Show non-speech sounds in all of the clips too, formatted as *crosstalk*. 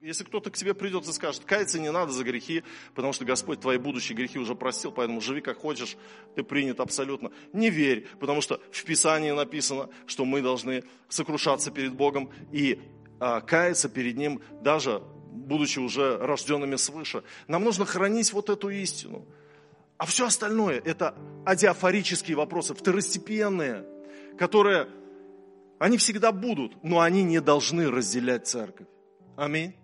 Если кто-то к тебе придет и скажет, каяться не надо за грехи, потому что Господь твои будущие грехи уже простил, поэтому живи как хочешь, ты принят абсолютно. Не верь, потому что в Писании написано, что мы должны сокрушаться перед Богом и а, каяться перед Ним, даже будучи уже рожденными свыше. Нам нужно хранить вот эту истину. А все остальное – это адиафорические вопросы, второстепенные, которые, они всегда будут, но они не должны разделять церковь. Аминь.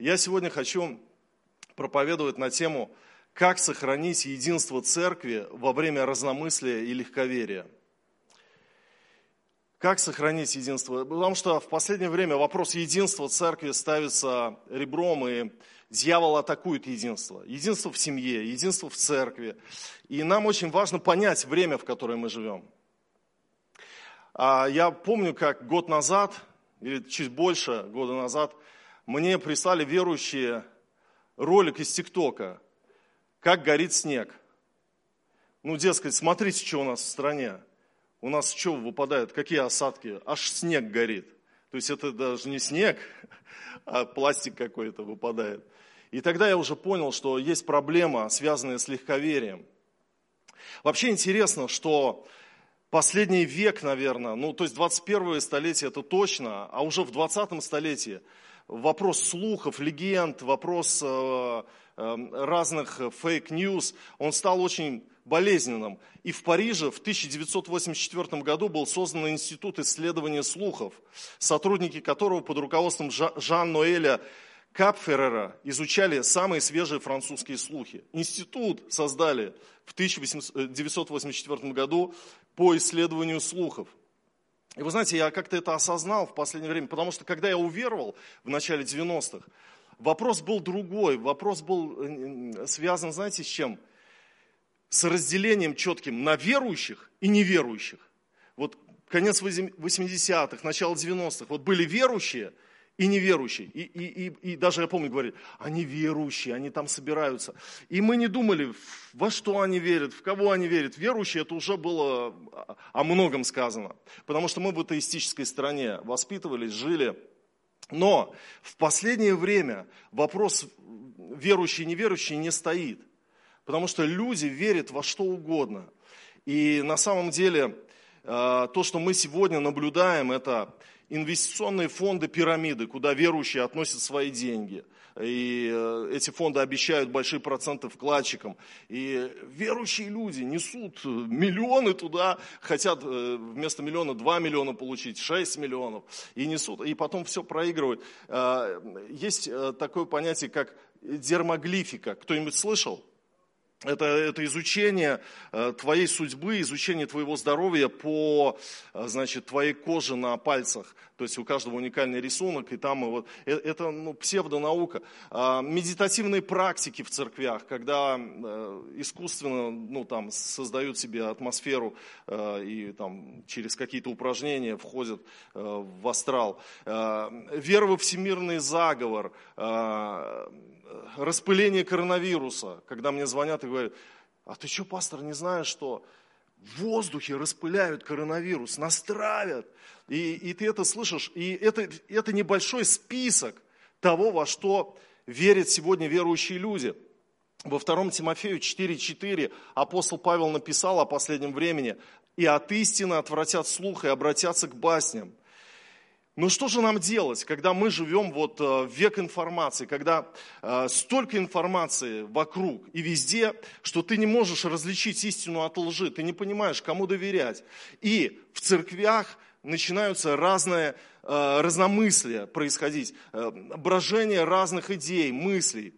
Я сегодня хочу проповедовать на тему, как сохранить единство церкви во время разномыслия и легковерия. Как сохранить единство? Потому что в последнее время вопрос единства церкви ставится ребром, и дьявол атакует единство. Единство в семье, единство в церкви. И нам очень важно понять время, в которое мы живем. А я помню, как год назад, или чуть больше года назад, мне прислали верующие ролик из ТикТока, как горит снег. Ну, дескать, смотрите, что у нас в стране. У нас что выпадает, какие осадки? Аж снег горит. То есть это даже не снег, *laughs* а пластик какой-то выпадает. И тогда я уже понял, что есть проблема, связанная с легковерием. Вообще интересно, что последний век, наверное, ну то есть 21 столетие это точно, а уже в 20 столетии вопрос слухов, легенд, вопрос э, э, разных fake news, он стал очень болезненным. И в Париже в 1984 году был создан Институт исследования слухов, сотрудники которого под руководством Жан-Ноэля Капферера изучали самые свежие французские слухи. Институт создали в 1984 году по исследованию слухов. И вы знаете, я как-то это осознал в последнее время, потому что когда я уверовал в начале 90-х, вопрос был другой, вопрос был э, связан, знаете, с чем? С разделением четким на верующих и неверующих. Вот конец 80-х, начало 90-х, вот были верующие – и неверующие. И, и, и, и даже я помню, говорили, они верующие, они там собираются. И мы не думали, во что они верят, в кого они верят. Верующие, это уже было о многом сказано. Потому что мы в атеистической стране воспитывались, жили. Но в последнее время вопрос верующий и неверующий не стоит. Потому что люди верят во что угодно. И на самом деле э, то, что мы сегодня наблюдаем, это инвестиционные фонды пирамиды, куда верующие относят свои деньги. И э, эти фонды обещают большие проценты вкладчикам. И верующие люди несут миллионы туда, хотят э, вместо миллиона 2 миллиона получить, 6 миллионов. И несут, и потом все проигрывают. Э, есть такое понятие, как дермоглифика. Кто-нибудь слышал? Это, это изучение э, твоей судьбы, изучение твоего здоровья по э, значит, твоей коже на пальцах. То есть у каждого уникальный рисунок, и там вот, э, это ну, псевдонаука. А, медитативные практики в церквях, когда искусственно ну, там, создают себе атмосферу и там, через какие-то упражнения входят в астрал. Вера во всемирный заговор, распыление коронавируса, когда мне звонят и говорят, а ты что, пастор, не знаешь, что в воздухе распыляют коронавирус, нас. И, и ты это слышишь, и это, это небольшой список того, во что верят сегодня верующие люди. Во 2 Тимофею 4.4 апостол Павел написал о последнем времени, «И от истины отвратят слух и обратятся к басням». Но что же нам делать, когда мы живем вот э, в век информации, когда э, столько информации вокруг и везде, что ты не можешь различить истину от лжи, ты не понимаешь, кому доверять. И в церквях начинаются разные э, разномыслия происходить, брожение разных идей, мыслей.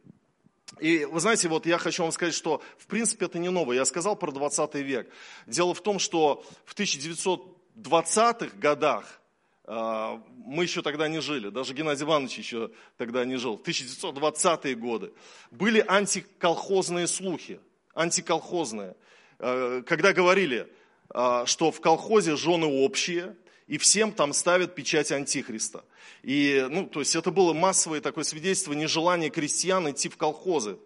И вы знаете, вот я хочу вам сказать, что в принципе это не новое. Я сказал про 20 век. Дело в том, что в 1920-х годах мы еще тогда не жили, даже Геннадий Иванович еще тогда не жил, 1920-е годы, были антиколхозные слухи, антиколхозные, а, когда говорили, а, что в колхозе жены общие, и всем там ставят печать антихриста. И, ну, то есть это было массовое такое свидетельство нежелания крестьян идти в колхозы.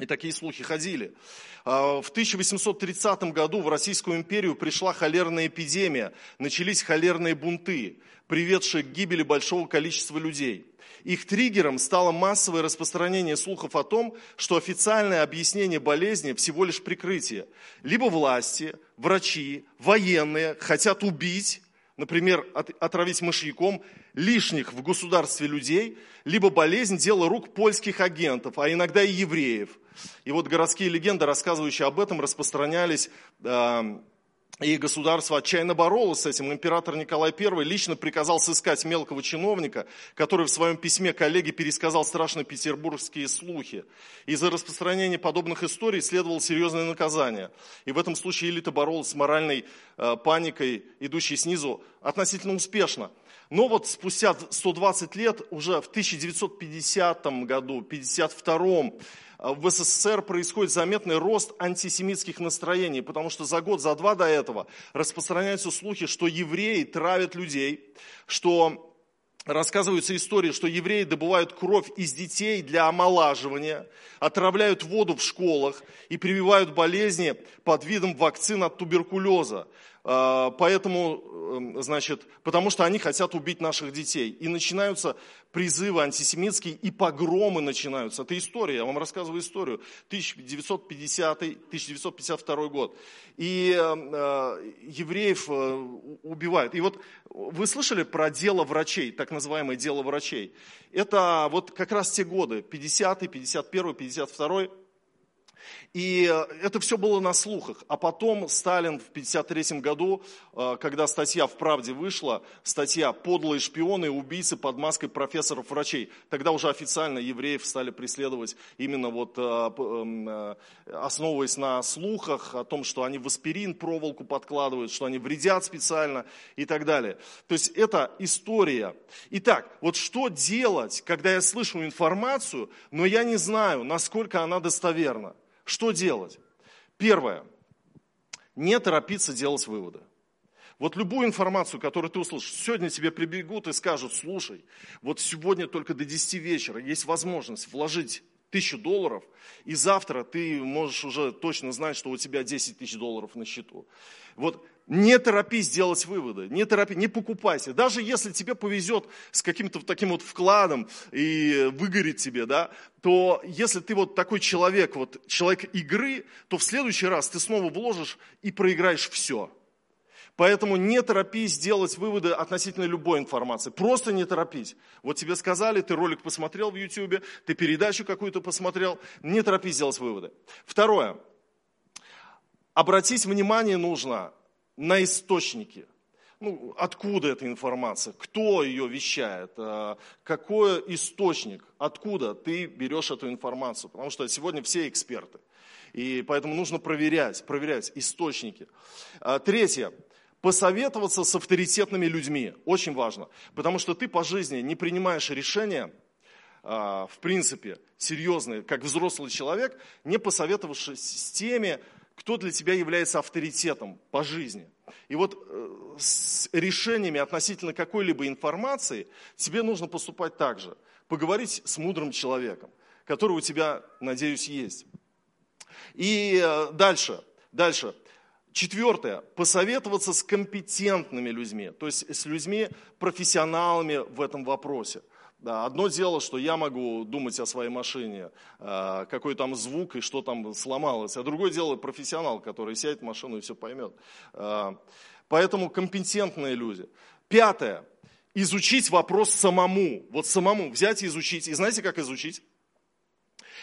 И такие слухи ходили. А, в 1830 году в Российскую империю пришла холерная эпидемия. Начались холерные бунты, приведшие к гибели большого количества людей. Их триггером стало массовое распространение слухов о том, что официальное объяснение болезни всего лишь прикрытие. Либо власти, врачи, военные хотят убить, например, отравить мышьяком лишних в государстве людей, либо болезнь – дело рук польских агентов, а иногда и евреев. И вот городские легенды, рассказывающие об этом, распространялись э, и государство отчаянно боролось с этим. Император Николай I лично приказал сыскать мелкого чиновника, который в своем письме коллеге пересказал страшные петербургские слухи. Из-за распространения подобных историй следовало серьезное наказание. И в этом случае элита боролась с моральной э, паникой, идущей снизу, относительно успешно. Но вот спустя 120 лет, уже в 1950 году, 1952 Э, в СССР происходит заметный рост антисемитских настроений, потому что за год, за два до этого распространяются слухи, что евреи травят людей, что рассказываются истории, что евреи добывают кровь из детей для омолаживания, отравляют воду в школах и прививают болезни под видом вакцин от туберкулеза. А, поэтому, эм, значит, потому что они хотят убить наших детей. И начинаются призывы антисемитские, и погромы начинаются. Это история, я вам рассказываю историю. 1950-1952 год. И э, евреев э, убивают. И вот вы слышали про дело врачей, так называемое дело врачей? Это вот как раз те годы, 50-й, 51-й, 52-й и э, это все было на слухах. А потом Сталин в 1953 году, э, когда статья в «Правде» вышла, статья «Подлые шпионы и убийцы под маской профессоров-врачей», тогда уже официально евреев стали преследовать именно вот э, основываясь на слухах о том, что они в аспирин проволоку подкладывают, что они вредят специально и так далее. То есть это история. Итак, вот что делать, когда я слышу информацию, но я не знаю, насколько она достоверна? Что делать? Первое. Не торопиться делать выводы. Вот любую информацию, которую ты услышишь, сегодня тебе прибегут и скажут, слушай, вот сегодня только до 10 вечера есть возможность вложить тысячу долларов, и завтра ты можешь уже точно знать, что у тебя 10 тысяч долларов на счету. Вот не торопись делать выводы, не торопись, не покупайся. Даже если тебе повезет с каким-то таким вот вкладом и выгорит тебе, да, то если ты вот такой человек, вот человек игры, то в следующий раз ты снова вложишь и проиграешь все. Поэтому не торопись делать выводы относительно любой информации. Просто не торопись. Вот тебе сказали, ты ролик посмотрел в YouTube, ты передачу какую-то посмотрел. Не торопись делать выводы. Второе. Обратить внимание нужно на источники. Ну, откуда эта информация, кто ее вещает, а, какой источник, откуда ты берешь эту информацию. Потому что сегодня все эксперты. И поэтому нужно проверять, проверять источники. А, третье посоветоваться с авторитетными людьми. Очень важно. Потому что ты по жизни не принимаешь решения, а, в принципе, серьезные, как взрослый человек, не посоветовавшись с теми, кто для тебя является авторитетом по жизни. И вот э, с решениями относительно какой-либо информации тебе нужно поступать так же. Поговорить с мудрым человеком, который у тебя, надеюсь, есть. И э, дальше, дальше. Четвертое. Посоветоваться с компетентными людьми, то есть с людьми, профессионалами в этом вопросе. Да, одно дело, что я могу думать о своей машине, а, какой там звук и что там сломалось, а другое дело профессионал, который сядет в машину и все поймет. А, поэтому компетентные люди. Пятое. Изучить вопрос самому. Вот самому взять и изучить. И знаете, как изучить?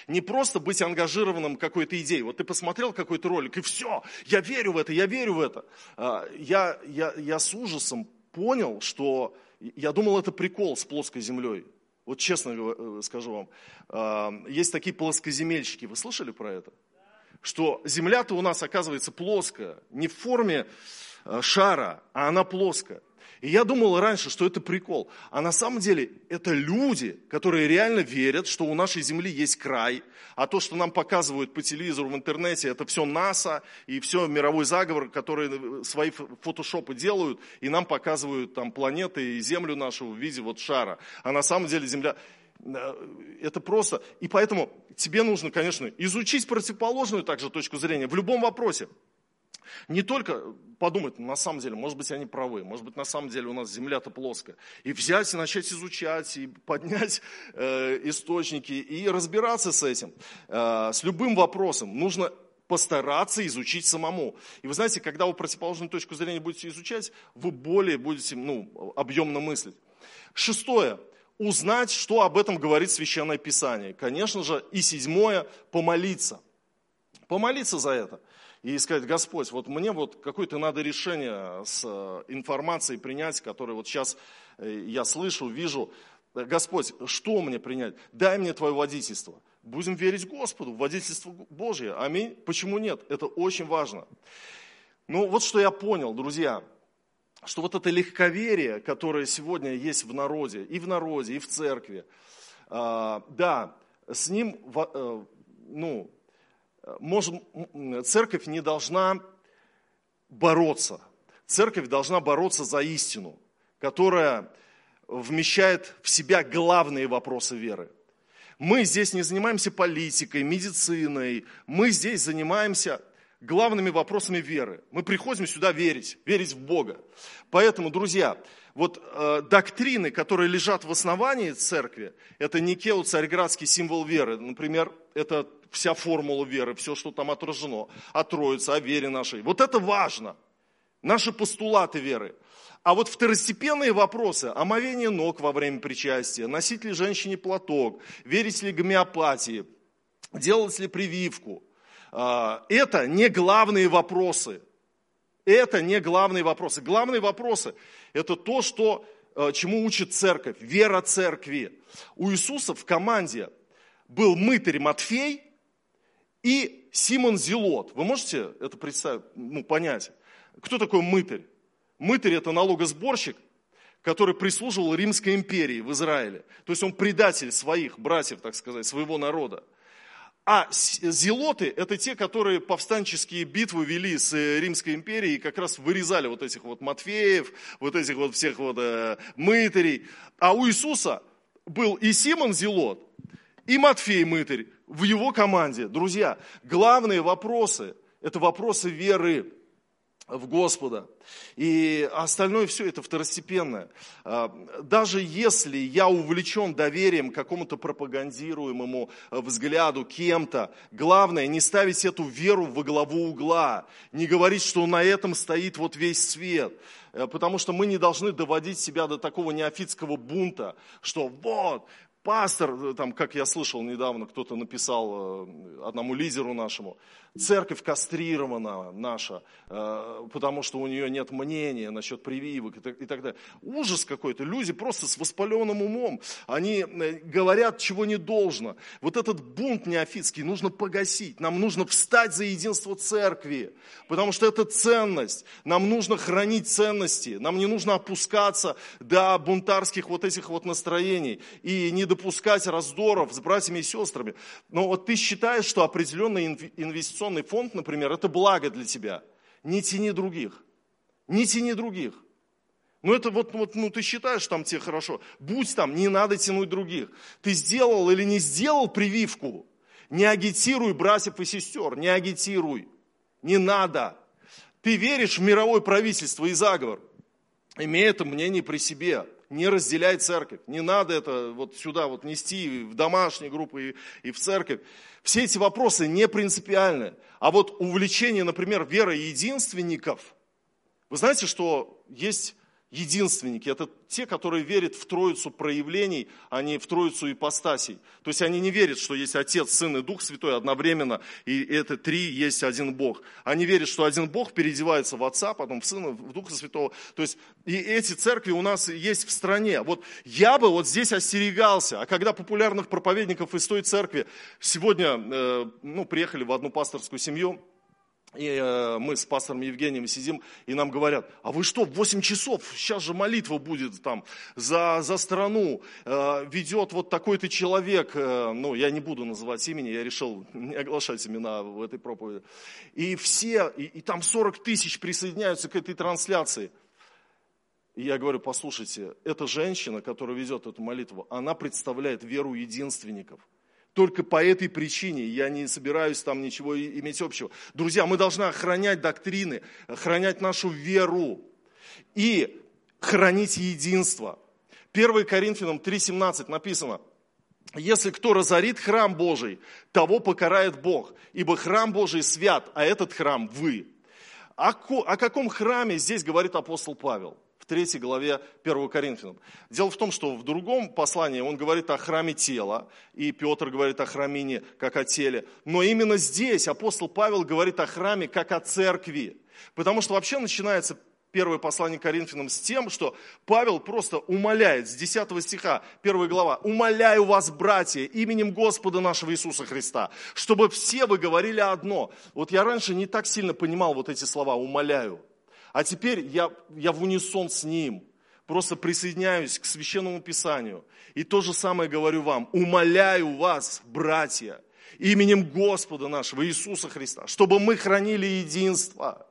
Не просто быть ангажированным какой-то идеей. Вот ты посмотрел какой-то ролик, и все, я верю в это, я верю в это. А, я, я, я с ужасом понял, что я думал, это прикол с плоской землей. Вот честно э, скажу вам, а, есть такие плоскоземельщики, вы слышали про это? Что земля-то у нас оказывается плоская, не в форме э, шара, а она плоская. И я думал раньше, что это прикол. А на самом деле это люди, которые реально верят, что у нашей Земли есть край. А то, что нам показывают по телевизору, в интернете, это все НАСА и все мировой заговор, которые свои фотошопы делают, и нам показывают там планеты и Землю нашу в виде вот шара. А на самом деле Земля... Э, это просто. И поэтому тебе нужно, конечно, изучить противоположную также точку зрения в любом вопросе. Не только подумать, на самом деле, может быть, они правы, может быть, на самом деле у нас земля-то плоская. И взять, и начать изучать, и поднять э, источники, и разбираться с этим, э, с любым вопросом. Нужно постараться изучить самому. И вы знаете, когда вы противоположную точку зрения будете изучать, вы более будете ну, объемно мыслить. Шестое. Узнать, что об этом говорит Священное Писание. Конечно же, и седьмое. Помолиться. Помолиться за это и сказать, Господь, вот мне вот какое-то надо решение с э, информацией принять, которую вот сейчас э, я слышу, вижу. Господь, что мне принять? Дай мне Твое водительство. Будем верить Господу, водительство Божье. Аминь. Почему нет? Это очень важно. Ну вот что я понял, друзья, что вот это легковерие, которое сегодня есть в народе, и в народе, и в церкви, а, да, с ним, э, ну, можем, церковь не должна бороться. Церковь должна бороться за истину, которая вмещает в себя главные вопросы веры. Мы здесь не занимаемся политикой, медициной, мы здесь занимаемся главными вопросами веры. Мы приходим сюда верить, верить в Бога. Поэтому, друзья, вот э, доктрины, которые лежат в основании церкви, это Никеу, царьградский символ веры. Например, это вся формула веры, все, что там отражено, о Троице, о вере нашей. Вот это важно. Наши постулаты веры. А вот второстепенные вопросы, омовение ног во время причастия, носить ли женщине платок, верить ли гомеопатии, делать ли прививку, а, это не главные вопросы. Это не главные вопросы. Главные вопросы – это то, что, а, чему учит церковь, вера церкви. У Иисуса в команде был мытарь Матфей и Симон Зелот. Вы можете это представить, ну, понять? Кто такой мытарь? Мытарь – это налогосборщик, который прислуживал Римской империи в Израиле. То есть он предатель своих братьев, так сказать, своего народа. А зелоты – это те, которые повстанческие битвы вели с э, Римской империей и как раз вырезали вот этих вот Матфеев, вот этих вот всех вот э, мытарей. А у Иисуса был и Симон Зелот, и Матфей мытарь в его команде. Друзья, главные вопросы – это вопросы веры в Господа. И остальное все это второстепенное. А, даже если я увлечен доверием к какому-то пропагандируемому взгляду кем-то, главное не ставить эту веру во главу угла, не говорить, что на этом стоит вот весь свет. Э, потому что мы не должны доводить себя до такого неофитского бунта, что вот, пастор, э, там, как я слышал недавно, кто-то написал одному лидеру нашему, Церковь кастрирована наша, э, потому что у нее нет мнения насчет прививок и так далее. Ужас какой-то. Люди просто с воспаленным умом. Они э, говорят, чего не должно. Вот этот бунт неофитский нужно погасить. Нам нужно встать за единство церкви, потому что это ценность. Нам нужно хранить ценности. Нам не нужно опускаться до бунтарских вот этих вот настроений и не допускать раздоров с братьями и сестрами. Но вот ты считаешь, что определенные инвестиции инвестиционный фонд, например, это благо для тебя. Не тяни других. Не тяни других. Ну это вот, вот ну, ты считаешь, там тебе хорошо. Будь там, не надо тянуть других. Ты сделал или не сделал прививку, не агитируй братьев и сестер, не агитируй. Не надо. Ты веришь в мировое правительство и заговор. Имей это мнение при себе. Не разделяй церковь. Не надо это вот сюда вот нести в домашние группы и, и в церковь. Все эти вопросы не принципиальны. А вот увлечение, например, верой единственников, вы знаете, что есть единственники. Это те, которые верят в троицу проявлений, а не в троицу ипостасей. То есть они не верят, что есть Отец, Сын и Дух Святой одновременно, и это три есть один Бог. Они верят, что один Бог переодевается в Отца, потом в Сына, в Духа Святого. То есть и эти церкви у нас есть в стране. Вот я бы вот здесь остерегался. А когда популярных проповедников из той церкви сегодня э, ну, приехали в одну пасторскую семью, и э, мы с пастором Евгением сидим, и нам говорят, а вы что, в 8 часов, сейчас же молитва будет там за, за страну, э, ведет вот такой-то человек, э, ну, я не буду называть имени, я решил не оглашать имена в этой проповеди. И все, и, и там 40 тысяч присоединяются к этой трансляции. И я говорю, послушайте, эта женщина, которая везет эту молитву, она представляет веру единственников. Только по этой причине я не собираюсь там ничего иметь общего. Друзья, мы должны охранять доктрины, охранять нашу веру и хранить единство. 1 Коринфянам 3,17 написано, если кто разорит храм Божий, того покарает Бог, ибо храм Божий свят, а этот храм вы. О, о каком храме здесь говорит апостол Павел? В третьей главе 1 Коринфянам. Дело в том, что в другом послании он говорит о храме тела, и Петр говорит о храмине, как о теле. Но именно здесь апостол Павел говорит о храме, как о церкви. Потому что вообще начинается первое послание Коринфянам с тем, что Павел просто умоляет, с 10 стиха, 1 глава, «Умоляю вас, братья, именем Господа нашего Иисуса Христа, чтобы все вы говорили одно». Вот я раньше не так сильно понимал вот эти слова «умоляю», а теперь я, я в унисон с ним, просто присоединяюсь к Священному Писанию. И то же самое говорю вам, умоляю вас, братья, именем Господа нашего Иисуса Христа, чтобы мы хранили единство –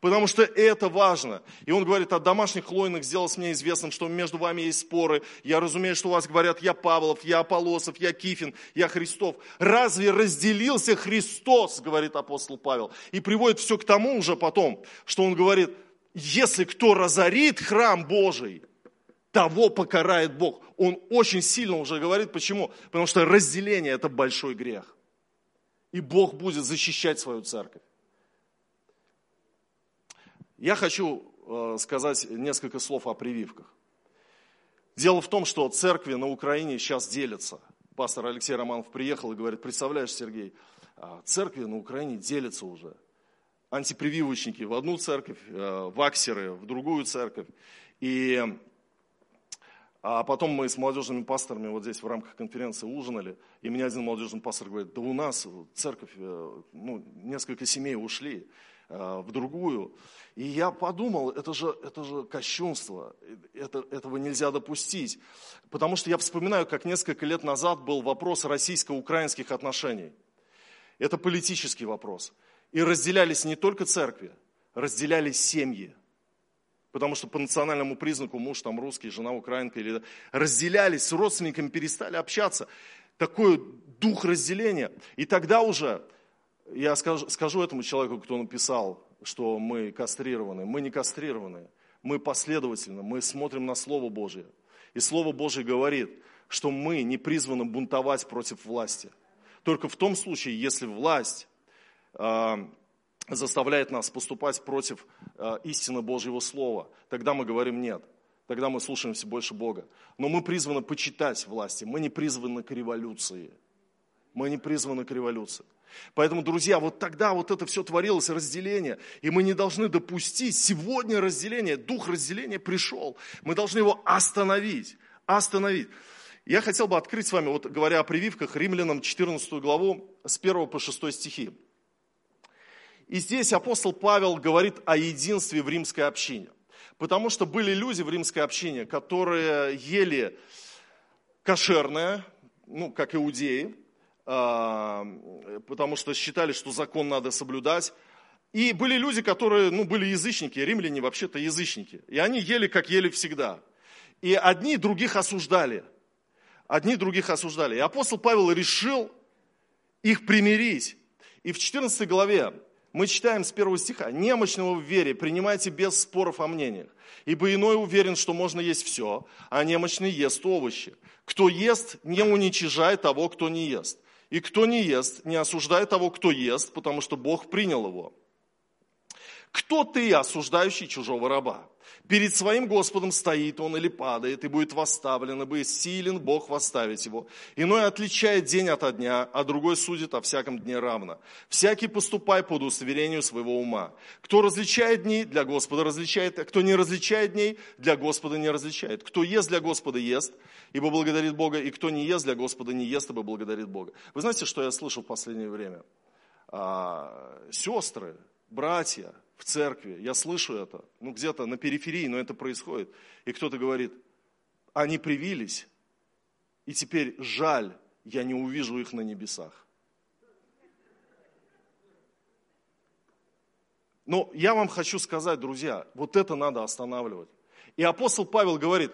потому что это важно. И он говорит, от домашних лойных сделалось мне известным, что между вами есть споры. Я разумею, что у вас говорят, я Павлов, я Аполосов, я Кифин, я Христов. Разве разделился Христос, говорит апостол Павел, и приводит все к тому уже потом, что он говорит, если кто разорит храм Божий, того покарает Бог. Он очень сильно уже говорит, почему? Потому что разделение – это большой грех. И Бог будет защищать свою церковь. Я хочу э, сказать несколько слов о прививках. Дело в том, что церкви на Украине сейчас делятся. Пастор Алексей Романов приехал и говорит, представляешь, Сергей, а, церкви на Украине делятся уже. Антипрививочники в одну церковь, э, ваксеры в другую церковь. И а потом мы с молодежными пасторами вот здесь в рамках конференции ужинали, и мне один молодежный пастор говорит, да у нас церковь, э, ну, несколько семей ушли. Э, в другую. И я подумал, это же, это же кощунство, это, этого нельзя допустить. Потому что я вспоминаю, как несколько лет назад был вопрос российско-украинских отношений. Это политический вопрос. И разделялись не только церкви, разделялись семьи. Потому что по национальному признаку муж там русский, жена украинка. Или... Разделялись, с родственниками перестали общаться. Такой дух разделения. И тогда уже я скажу, скажу этому человеку, кто написал, что мы кастрированы. Мы не кастрированы, мы последовательно, мы смотрим на Слово Божье. И Слово Божье говорит, что мы не призваны бунтовать против власти. Только в том случае, если власть э, заставляет нас поступать против э, истины Божьего Слова, тогда мы говорим нет. Тогда мы слушаемся больше Бога. Но мы призваны почитать власти, мы не призваны к революции. Мы не призваны к революции. Поэтому, друзья, вот тогда вот это все творилось, разделение, и мы не должны допустить, сегодня разделение, дух разделения пришел, мы должны его остановить, остановить. Я хотел бы открыть с вами, вот говоря о прививках, Римлянам 14 главу с 1 по 6 стихи. И здесь апостол Павел говорит о единстве в римской общине. Потому что были люди в римской общине, которые ели кошерное, ну, как иудеи, потому что считали, что закон надо соблюдать. И были люди, которые, ну, были язычники, римляне вообще-то язычники. И они ели, как ели всегда. И одни других осуждали. Одни других осуждали. И апостол Павел решил их примирить. И в 14 главе мы читаем с первого стиха. «Немощного в вере принимайте без споров о мнениях, ибо иной уверен, что можно есть все, а немощный ест овощи. Кто ест, не уничижай того, кто не ест. И кто не ест, не осуждай того, кто ест, потому что Бог принял его. Кто ты, осуждающий чужого раба? Перед своим Господом стоит он или падает, и будет восставлен, ибо силен Бог восставить его. Иной отличает день от дня, а другой судит о всяком дне равно. Всякий поступай под удостоверению своего ума. Кто различает дни, для Господа различает, а кто не различает дней, для Господа не различает. Кто ест для Господа ест, ибо благодарит Бога, и кто не ест для Господа не ест, ибо благодарит Бога. Вы знаете, что я слышал в последнее время? А, сестры, братья в церкви, я слышу это, ну где-то на периферии, но это происходит. И кто-то говорит, они привились, и теперь жаль, я не увижу их на небесах. Но я вам хочу сказать, друзья, вот это надо останавливать. И апостол Павел говорит,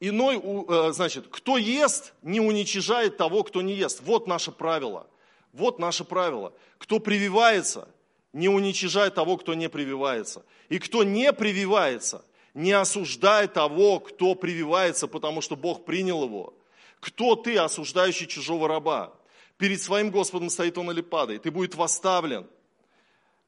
иной, э, значит, кто ест, не уничижает того, кто не ест. Вот наше правило. Вот наше правило. Кто прививается, не уничижает того, кто не прививается. И кто не прививается, не осуждай того, кто прививается, потому что Бог принял его. Кто ты, осуждающий чужого раба? Перед своим Господом стоит он или падает, и будет восставлен.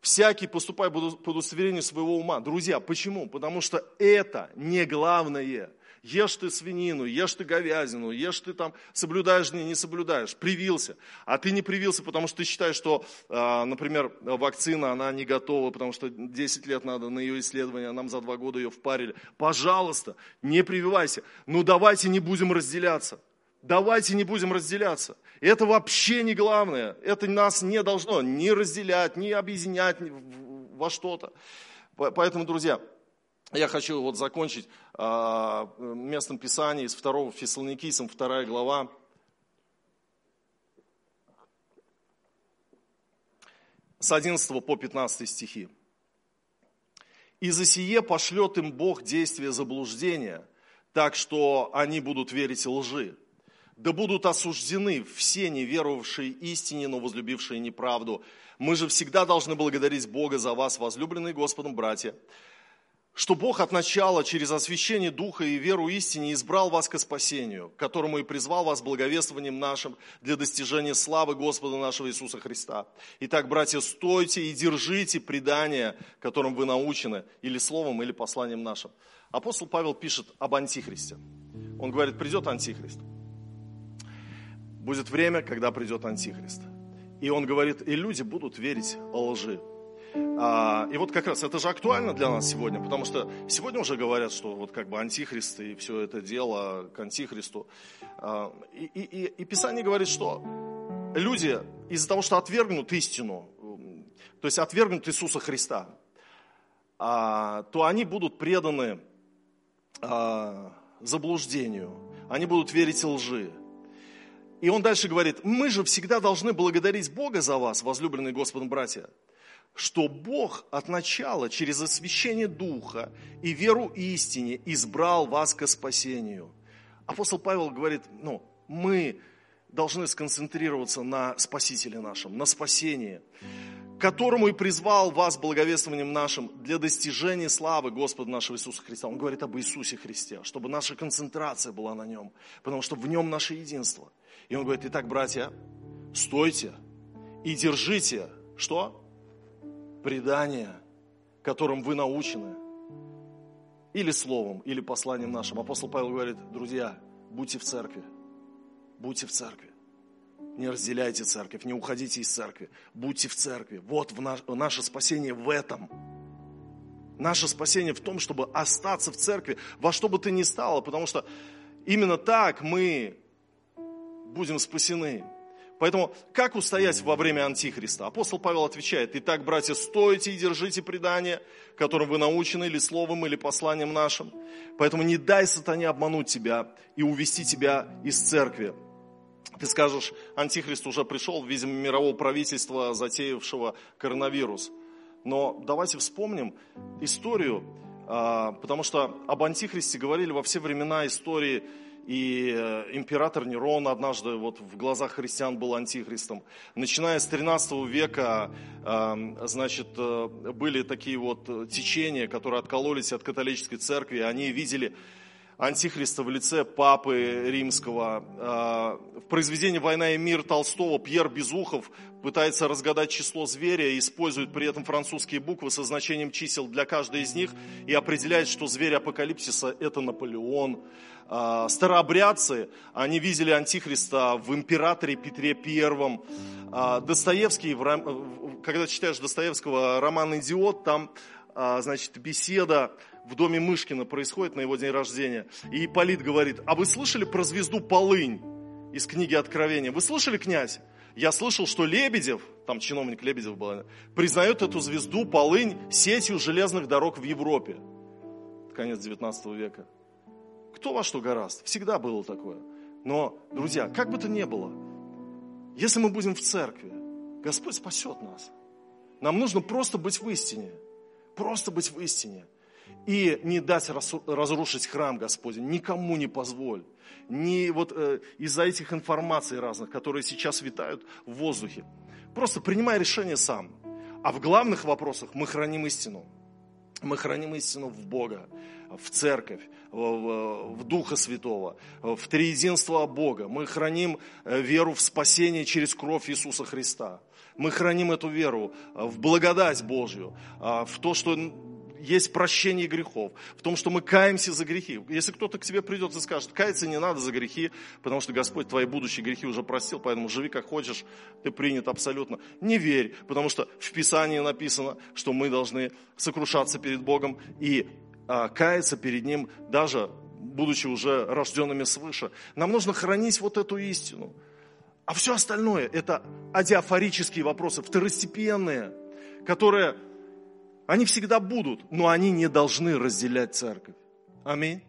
Всякий поступай под удостоверение своего ума. Друзья, почему? Потому что это не главное. Ешь ты свинину, ешь ты говядину, ешь ты там, соблюдаешь дни, не соблюдаешь, привился. А ты не привился, потому что ты считаешь, что, а, например, вакцина, она не готова, потому что 10 лет надо на ее исследование, а нам за 2 года ее впарили. Пожалуйста, не прививайся. Ну давайте не будем разделяться. Давайте не будем разделяться. Это вообще не главное. Это нас не должно ни разделять, ни объединять во что-то. Поэтому, друзья, я хочу вот закончить а, местом Писания из 2 Фессалоникийцам, 2 глава. С 11 по 15 стихи. «И за сие пошлет им Бог действие заблуждения, так что они будут верить лжи, да будут осуждены все неверовавшие истине, но возлюбившие неправду. Мы же всегда должны благодарить Бога за вас, возлюбленные Господом братья, что Бог от начала через освящение Духа и веру истине избрал вас к спасению, которому и призвал вас благовествованием нашим для достижения славы Господа нашего Иисуса Христа. Итак, братья, стойте и держите предание, которым вы научены, или словом, или посланием нашим. Апостол Павел пишет об Антихристе. Он говорит, придет Антихрист – будет время, когда придет Антихрист. И он говорит, и люди будут верить лжи. А, и вот как раз это же актуально для нас сегодня, потому что сегодня уже говорят, что вот как бы антихрист и все это дело к антихристу. А, и, и, и Писание говорит, что люди из-за того, что отвергнут истину, то есть отвергнут Иисуса Христа, а, то они будут преданы заблуждению, они будут верить лжи. И он дальше говорит, мы же всегда должны благодарить Бога за вас, возлюбленные Господом братья, что Бог от начала через освящение Духа и веру истине избрал вас к спасению. Апостол Павел говорит, ну, мы должны сконцентрироваться на Спасителе нашем, на спасении, которому и призвал вас благовествованием нашим для достижения славы Господа нашего Иисуса Христа. Он говорит об Иисусе Христе, чтобы наша концентрация была на нем, потому что в нем наше единство – и он говорит, итак, братья, стойте и держите, что? Предание, которым вы научены. Или словом, или посланием нашим. Апостол Павел говорит, друзья, будьте в церкви. Будьте в церкви. Не разделяйте церковь, не уходите из церкви. Будьте в церкви. Вот в наш, наше спасение в этом. Наше спасение в том, чтобы остаться в церкви во что бы ты ни стало, потому что именно так мы будем спасены. Поэтому как устоять во время Антихриста? Апостол Павел отвечает, «Итак, братья, стойте и держите предание, которым вы научены или словом, или посланием нашим. Поэтому не дай сатане обмануть тебя и увести тебя из церкви». Ты скажешь, Антихрист уже пришел, видимо, мирового правительства, затеявшего коронавирус. Но давайте вспомним историю, а, потому что об Антихристе говорили во все времена истории и э, император Нерон однажды вот в глазах христиан был антихристом. Начиная с 13 века, эм, значит, э, были такие вот течения, которые откололись от католической церкви. Они видели антихриста в лице папы римского. Э, в произведении «Война и мир» Толстого Пьер Безухов пытается разгадать число зверя и использует при этом французские буквы со значением чисел для каждой из них и определяет, что зверь апокалипсиса – это Наполеон. Э, старообрядцы, они видели антихриста в императоре Петре Первом. Э, Достоевский, когда читаешь Достоевского роман «Идиот», там значит, беседа в доме Мышкина происходит на его день рождения. И Полит говорит, а вы слышали про звезду Полынь из книги Откровения? Вы слышали, князь? Я слышал, что Лебедев, там чиновник Лебедев был, признает эту звезду Полынь сетью железных дорог в Европе. Конец 19 века. Кто во что гораст? Всегда было такое. Но, друзья, как бы то ни было, если мы будем в церкви, Господь спасет нас. Нам нужно просто быть в истине. Просто быть в истине. и не дать разрушить храм Господень. Никому не позволь. Не вот э, из-за этих информаций разных, которые сейчас витают в воздухе. Просто принимай решение сам. А в главных вопросах мы храним истину. Мы храним истину в Бога, в церковь, в, в, Духа Святого, в триединство Бога. Мы храним э, веру в спасение через кровь Иисуса Христа. Мы храним эту веру в благодать Божью, в то, что есть прощение грехов, в том, что мы каемся за грехи. Если кто-то к тебе придет и скажет, каяться не надо за грехи, потому что Господь твои будущие грехи уже простил, поэтому живи как хочешь, ты принят абсолютно. Не верь, потому что в Писании написано, что мы должны сокрушаться перед Богом и каяться перед Ним, даже будучи уже рожденными свыше. Нам нужно хранить вот эту истину. А все остальное – это адиафорические вопросы, второстепенные, которые они всегда будут, но они не должны разделять церковь. Аминь.